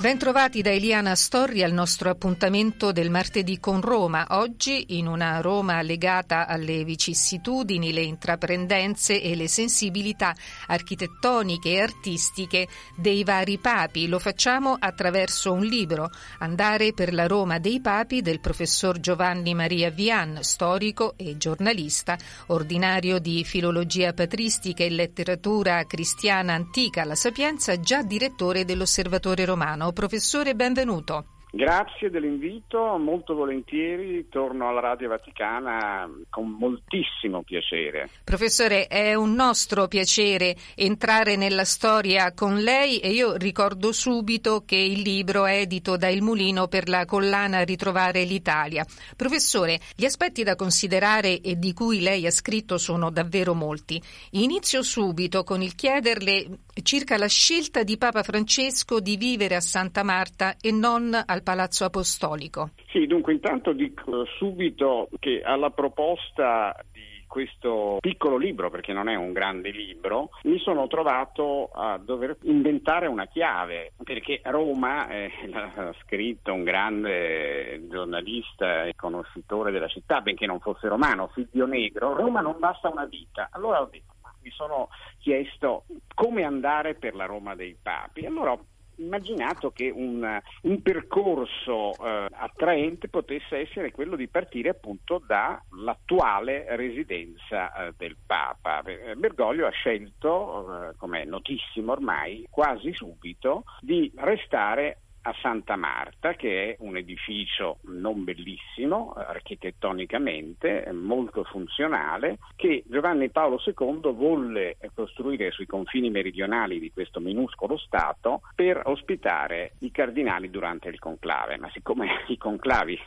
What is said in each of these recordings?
Bentrovati da Eliana Storri al nostro appuntamento del martedì con Roma. Oggi in una Roma legata alle vicissitudini, le intraprendenze e le sensibilità architettoniche e artistiche dei vari papi. Lo facciamo attraverso un libro, Andare per la Roma dei papi del professor Giovanni Maria Vian, storico e giornalista, ordinario di filologia patristica e letteratura cristiana antica alla Sapienza, già direttore dell'Osservatore Romano professore, benvenuto. Grazie dell'invito, molto volentieri torno alla Radio Vaticana con moltissimo piacere. Professore, è un nostro piacere entrare nella storia con lei e io ricordo subito che il libro è edito da Il Mulino per la collana Ritrovare l'Italia. Professore, gli aspetti da considerare e di cui lei ha scritto sono davvero molti. Inizio subito con il chiederle circa la scelta di Papa Francesco di vivere a Santa Marta e non al al Palazzo Apostolico? Sì, dunque intanto dico subito che alla proposta di questo piccolo libro, perché non è un grande libro, mi sono trovato a dover inventare una chiave, perché Roma, eh, l'ha scritto un grande giornalista e conoscitore della città, benché non fosse romano, figlio negro, Roma non basta una vita. Allora ho detto, mi sono chiesto come andare per la Roma dei Papi. Allora ho immaginato che un, un percorso eh, attraente potesse essere quello di partire appunto dall'attuale residenza eh, del Papa. Eh, Bergoglio ha scelto, eh, come è notissimo ormai, quasi subito di restare a Santa Marta, che è un edificio non bellissimo architettonicamente, molto funzionale, che Giovanni Paolo II volle costruire sui confini meridionali di questo minuscolo Stato per ospitare i cardinali durante il conclave. Ma siccome i conclavi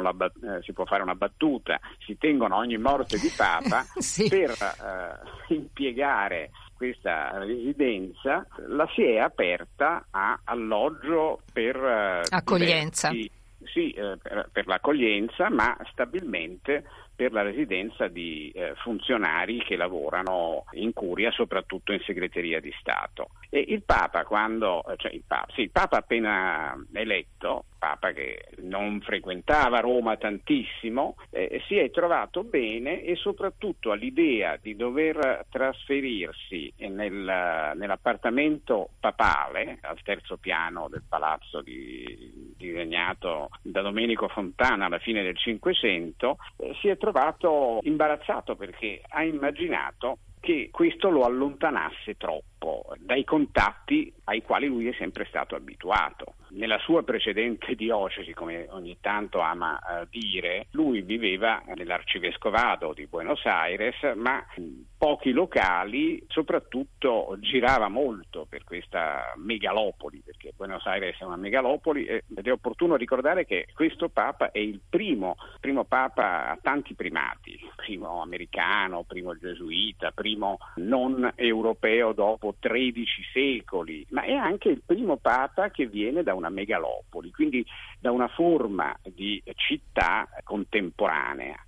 la, eh, si può fare una battuta, si tengono ogni morte di Papa, sì. per eh, impiegare questa residenza la si è aperta a alloggio per eh, accoglienza. Diversi, sì, eh, per, per, l'accoglienza, ma stabilmente per la residenza di eh, funzionari che lavorano in curia, soprattutto in segreteria di Stato. E il Papa, quando, cioè il Papa, sì, il Papa appena eletto, Papa che non frequentava Roma tantissimo, eh, si è trovato bene e soprattutto all'idea di dover trasferirsi nel, nell'appartamento papale al terzo piano del palazzo di, disegnato da Domenico Fontana alla fine del Cinquecento, eh, si è trovato imbarazzato perché ha immaginato che questo lo allontanasse troppo dai contatti ai quali lui è sempre stato abituato. Nella sua precedente diocesi, come ogni tanto ama eh, dire, lui viveva nell'arcivescovado di Buenos Aires, ma in pochi locali, soprattutto girava molto per questa megalopoli, perché Buenos Aires è una megalopoli ed è opportuno ricordare che questo Papa è il primo, primo Papa a tanti primati, primo americano, primo gesuita, primo non europeo dopo 13 secoli, ma è anche il primo Papa che viene da una megalopoli, quindi da una forma di città contemporanea.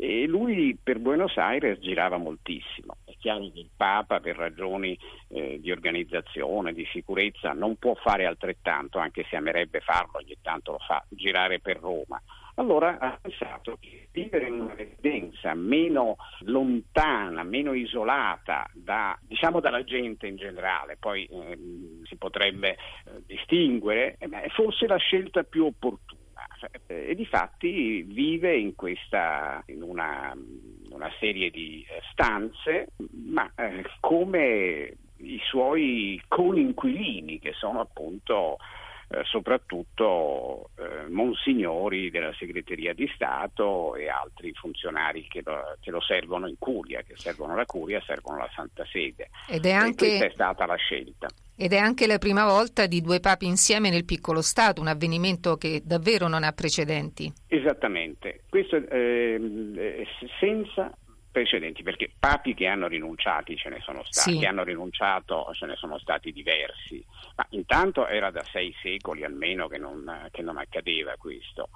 E lui per Buenos Aires girava moltissimo. È chiaro che il Papa, per ragioni eh, di organizzazione, di sicurezza, non può fare altrettanto, anche se amerebbe farlo, ogni tanto lo fa, girare per Roma. Allora ha pensato che vivere in una residenza meno lontana, meno isolata da, diciamo dalla gente in generale, poi eh, si potrebbe eh, distinguere, eh, fosse la scelta più opportuna. E di fatti vive in, questa, in una, una serie di eh, stanze, ma eh, come i suoi coinquilini, che sono appunto eh, soprattutto eh, monsignori della segreteria di Stato e altri funzionari che lo, che lo, servono in curia, che servono la curia, servono la Santa Sede. Ed è anche... E questa è stata la scelta. Ed è anche la prima volta di due papi insieme nel piccolo Stato, un avvenimento che davvero non ha precedenti. Esattamente, questo eh, senza precedenti, perché papi che hanno rinunciati ce ne sono stati, sì. che hanno rinunciato ce ne sono stati diversi, ma intanto era da sei secoli almeno che non, che non accadeva questo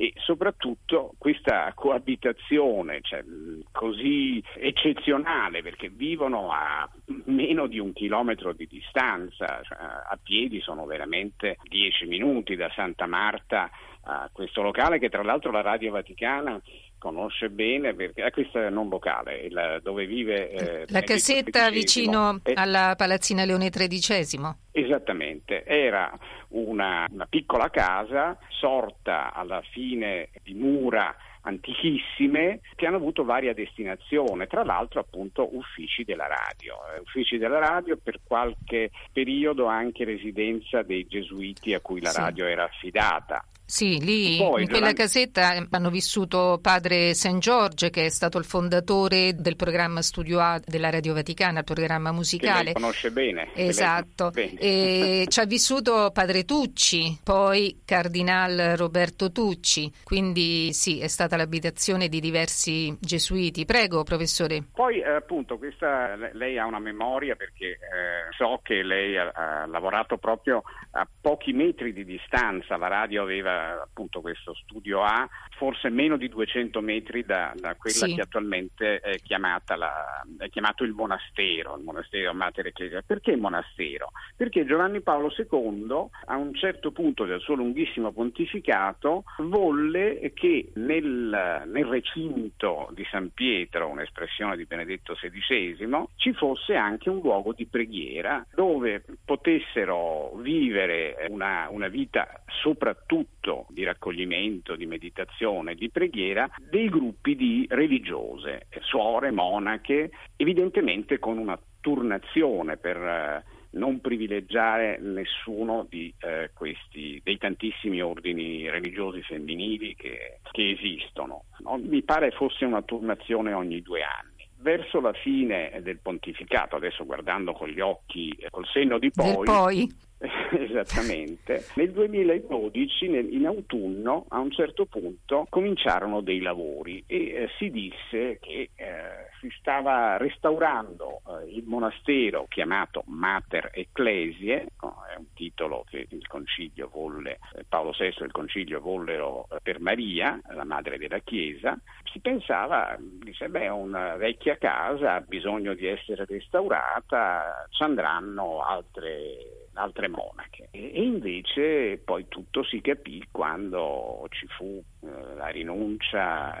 e soprattutto questa coabitazione cioè, così eccezionale perché vivono a meno di un chilometro di distanza, cioè, a piedi sono veramente dieci minuti da Santa Marta a questo locale che tra l'altro la Radio Vaticana conosce bene perché eh, questo è non locale, il, dove vive eh, la casetta vicino eh, alla Palazzina Leone XIII. Esattamente, era una, una piccola casa sorta alla fine di mura antichissime che hanno avuto varia destinazione, tra l'altro appunto uffici della radio, eh, uffici della radio per qualche periodo anche residenza dei gesuiti a cui la sì. radio era affidata. Sì, lì Poi, in quella durante... casetta hanno vissuto padre St. George, che è stato il fondatore del programma Studio A della Radio Vaticana, il programma musicale. Che conosce bene. Esatto. Bene. E ci ha vissuto padre Tucci, poi cardinal Roberto Tucci, quindi sì, è stata l'abitazione di diversi gesuiti. Prego, professore. Poi eh, appunto, questa, lei ha una memoria perché eh, so che lei ha, ha lavorato proprio a pochi metri di distanza, la radio aveva appunto questo studio A, forse meno di 200 metri da, da quella sì. che attualmente è, la, è, chiamato il monastero, il monastero Mater Ecclesia. Perché monastero? Perché Giovanni Paolo II a un certo punto del suo lunghissimo pontificato volle che nel, nel recinto di San Pietro, un'espressione di Benedetto XVI, ci fosse anche un luogo di preghiera dove potessero vivere una, una vita soprattutto momento di raccoglimento, di meditazione, di preghiera dei gruppi di religiose, suore, monache, evidentemente con una turnazione per eh, non privilegiare nessuno di eh, questi, dei tantissimi ordini religiosi femminili che, che esistono. No? Mi pare fosse una turnazione ogni due anni verso la fine del pontificato, adesso guardando con gli occhi, col senno di poi, poi. Esattamente. Nel 2012, nel, in autunno, a un certo punto cominciarono dei lavori e eh, si disse che eh, si stava restaurando eh, il monastero chiamato Mater Ecclesiae, no, è un titolo che il concilio volle, eh, Paolo VI e il concilio vollero eh, per Maria, la madre della Chiesa. Si pensava, dice, beh, una vecchia casa ha bisogno di essere restaurata, ci andranno altre altre monache. E invece poi tutto si capì quando ci fu eh, la rinuncia,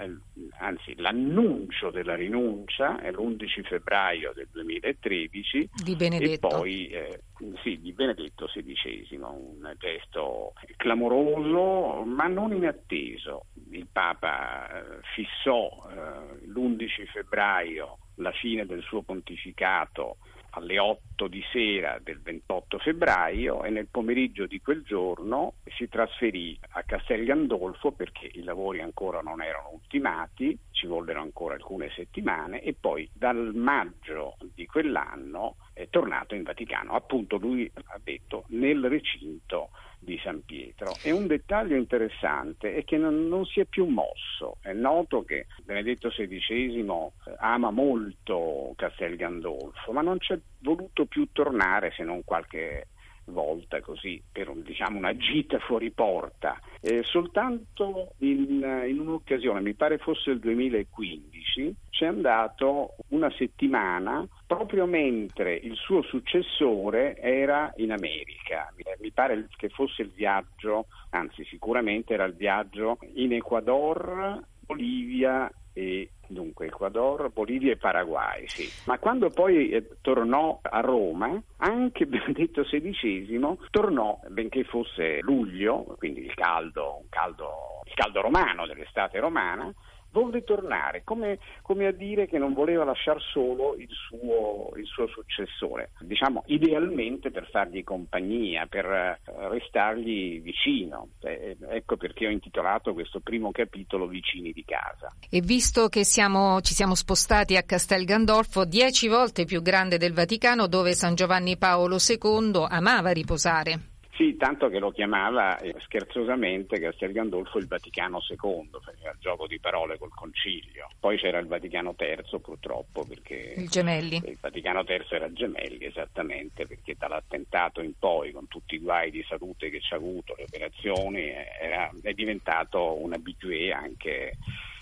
anzi l'annuncio della rinuncia è l'11 febbraio del 2013 di Benedetto. e poi eh, sì, di Benedetto XVI, un gesto clamoroso ma non inatteso. Il Papa eh, fissò eh, l'11 febbraio la fine del suo pontificato alle 8 di sera del 28 febbraio e nel pomeriggio di quel giorno si trasferì a Castel Gandolfo perché i lavori ancora non erano ultimati, ci vollero ancora alcune settimane e poi dal maggio di quell'anno è tornato in Vaticano. Appunto lui ha detto nel recinto di San Pietro. E un dettaglio interessante è che non, non, si è più mosso. È noto che Benedetto XVI eh, ama molto Castel Gandolfo, ma non c'è voluto più tornare se non qualche volta così per un, diciamo, una gita fuori porta. Eh, soltanto in, in, un'occasione, mi pare fosse il 2015, c'è andato una settimana proprio mentre il suo successore era in America. Mi pare che fosse il viaggio, anzi sicuramente era il viaggio in Ecuador, Bolivia e dunque Ecuador, Bolivia e Paraguay, sì. Ma quando poi eh, tornò a Roma, anche Benedetto XVI tornò, benché fosse luglio, quindi il caldo, caldo, il caldo romano dell'estate romana, volle tornare, come, come a dire che non voleva lasciare solo il suo, il suo successore, diciamo idealmente per fargli compagnia, per eh, restargli vicino. Eh, ecco perché ho intitolato questo primo capitolo Vicini di casa. E visto che siamo, ci siamo spostati a Castel Gandolfo, dieci volte più grande del Vaticano, dove San Giovanni Paolo II amava riposare. Sì, tanto che lo chiamava eh, scherzosamente Castel Gandolfo il Vaticano II, faceva il gioco di parole col concilio. Poi c'era il Vaticano III purtroppo perché il Gemelli. Il Vaticano III era Gemelli esattamente perché dall'attentato in poi con tutti i guai di salute che ci ha avuto, le operazioni, era, è diventato un abitué anche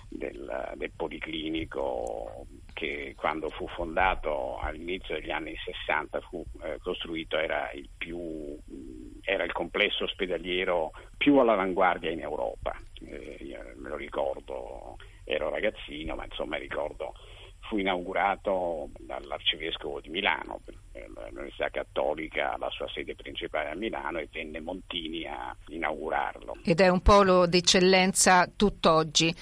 del, del, Policlinico che quando fu fondato all'inizio degli anni 60 fu eh, costruito era il, più, era il complesso ospedaliero più all'avanguardia in Europa. Eh, me lo ricordo, ero ragazzino, ma insomma ricordo fu inaugurato dall'arcivescovo di Milano, l'Università Cattolica ha la sua sede principale a Milano e venne Montini a inaugurarlo. Ed è un polo d'eccellenza tutt'oggi.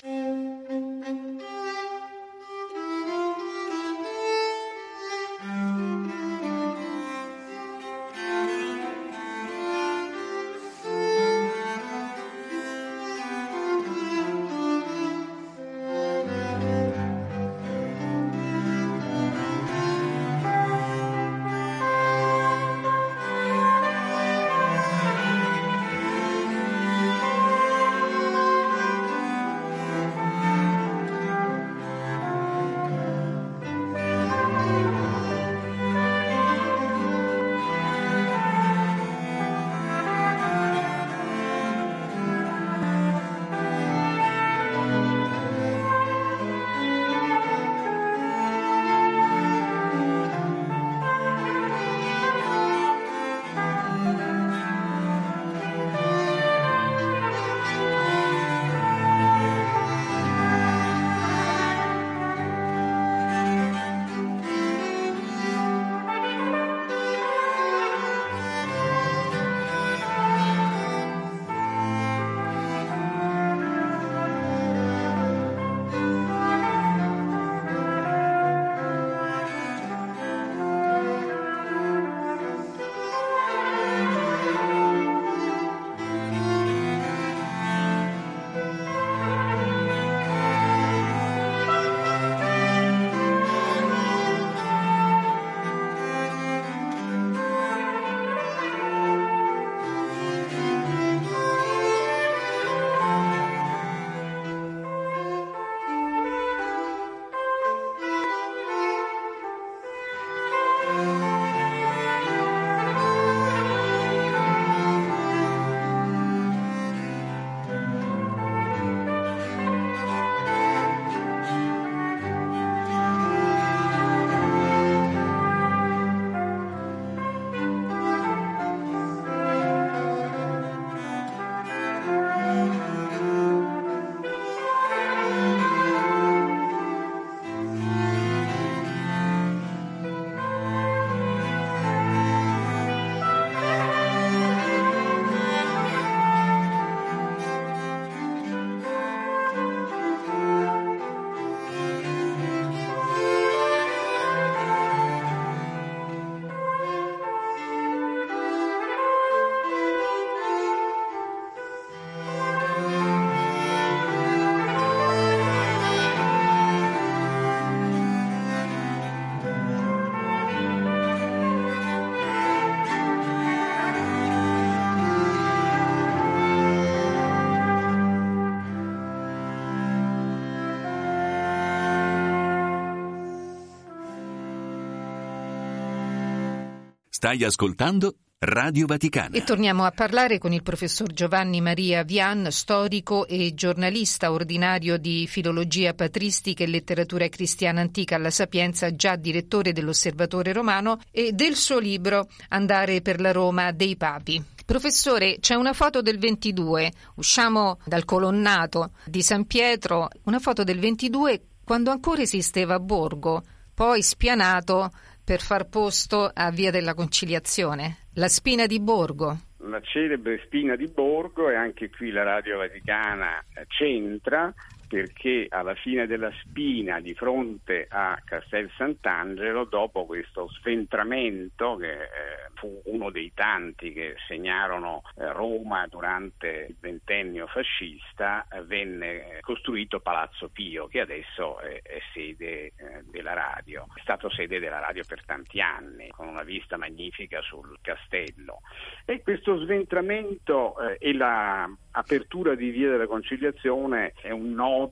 Stai ascoltando Radio Vaticana. E torniamo a parlare con il professor Giovanni Maria Vian, storico e giornalista ordinario di filologia patristica e letteratura cristiana antica alla Sapienza, già direttore dell'Osservatore Romano e del suo libro Andare per la Roma dei Papi. Professore, c'è una foto del 22, usciamo dal colonnato di San Pietro, una foto del 22 quando ancora esisteva Borgo, poi spianato per far posto a Via della Conciliazione, la Spina di Borgo. La celebre Spina di Borgo e anche qui la Radio Vaticana c'entra perché alla fine della spina di fronte a Castel Sant'Angelo, dopo questo sventramento che eh, fu uno dei tanti che segnarono eh, Roma durante il ventennio fascista, eh, venne costruito Palazzo Pio che adesso è, è sede eh, della radio. È stato sede della radio per tanti anni, con una vista magnifica sul castello. E questo sventramento eh, e l'apertura di Via della Conciliazione è un nodo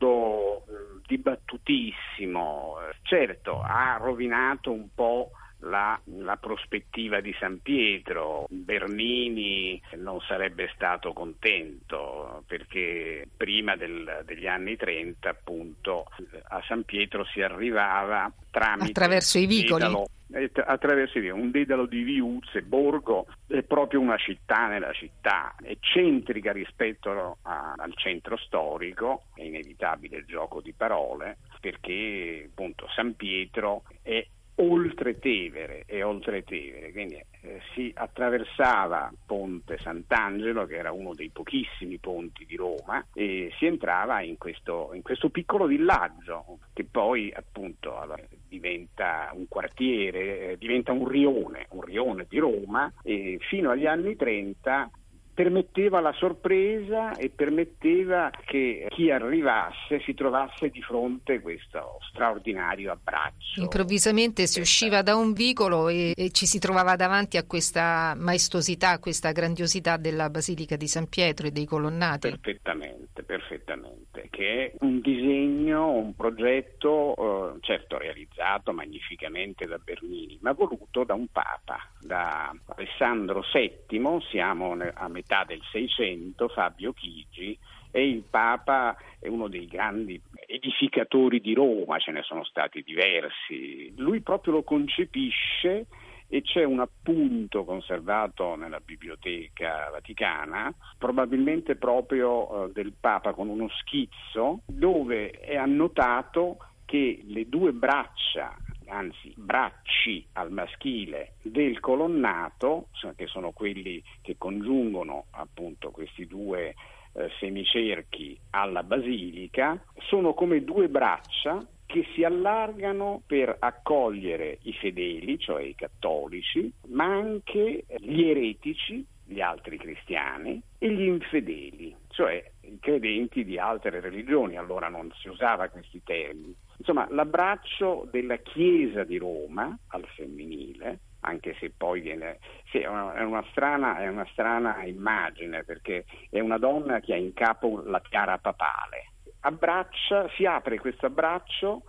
eh, dibattutissimo. Certo, ha rovinato un po' la, la, prospettiva di San Pietro. Bernini non sarebbe stato contento perché prima del, degli anni 30 appunto a San Pietro si arrivava tramite attraverso i vicoli. Dedalo, eh, attraverso i un dedalo di Viuzze, Borgo è proprio una città nella città, eccentrica rispetto a, al centro storico, è inevitabile il gioco di parole, perché appunto San Pietro è oltre Tevere e oltre Tevere, quindi eh, si attraversava Ponte Sant'Angelo, che era uno dei pochissimi ponti di Roma, e si entrava in questo, in questo piccolo villaggio che poi appunto diventa un quartiere, eh, diventa un rione, un rione di Roma e fino agli anni 30 permetteva la sorpresa e permetteva che chi arrivasse si trovasse di fronte a questo straordinario abbraccio. Improvvisamente si usciva da un vicolo e, e, ci si trovava davanti a questa maestosità, a questa grandiosità della Basilica di San Pietro e dei colonnati. Perfettamente, perfettamente, che è un disegno, un progetto eh, certo realizzato magnificamente da Bernini, ma voluto da un papa, da Alessandro VII, siamo a metà metà del Seicento, Fabio Chigi, e il Papa è uno dei grandi edificatori di Roma, ce ne sono stati diversi. Lui proprio lo concepisce e c'è un appunto conservato nella Biblioteca Vaticana, probabilmente proprio eh, del Papa con uno schizzo, dove è annotato che le due braccia anzi bracci al maschile del colonnato, che sono quelli che congiungono appunto questi due eh, semicerchi alla basilica, sono come due braccia che si allargano per accogliere i fedeli, cioè i cattolici, ma anche gli eretici, gli altri cristiani, e gli infedeli, cioè i credenti di altre religioni, allora non si usava questi termini. Insomma, l'abbraccio della Chiesa di Roma al femminile, anche se poi viene... Sì, è una, strana, è una strana immagine perché è una donna che ha in capo la tiara papale. Abbraccia, si apre questo abbraccio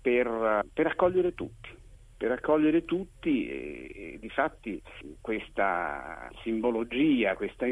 per, per accogliere tutti per accogliere tutti e, e difatti questa simbologia, questa,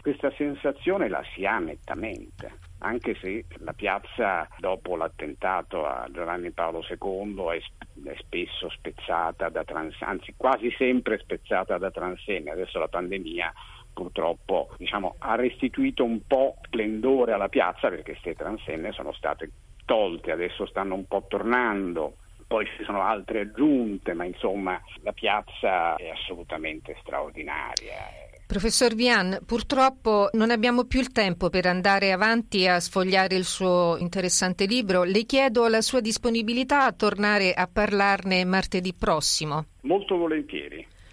questa sensazione la si ha nettamente, anche se la piazza dopo l'attentato a Giovanni Paolo II è, spesso spezzata da trans, anzi quasi sempre spezzata da transenne, adesso la pandemia purtroppo diciamo, ha restituito un po' splendore alla piazza perché queste transenne sono state tolte, adesso stanno un po' tornando poi ci sono altre aggiunte, ma insomma la piazza è assolutamente straordinaria. Professor Vian, purtroppo non abbiamo più il tempo per andare avanti a sfogliare il suo interessante libro. Le chiedo la sua disponibilità a tornare a parlarne martedì prossimo. Molto volentieri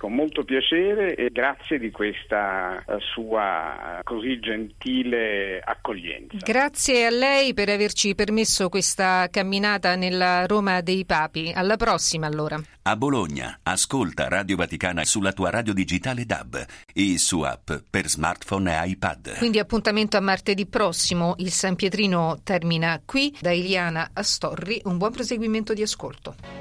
con molto piacere e grazie di questa eh, sua eh, così gentile accoglienza. Grazie a lei per averci permesso questa camminata nella Roma dei Papi. Alla prossima allora. A Bologna, ascolta Radio Vaticana sulla tua radio digitale DAB e su app per smartphone e iPad. Quindi appuntamento a martedì prossimo. Il San Pietrino termina qui. Da Eliana Astorri, un buon proseguimento di ascolto.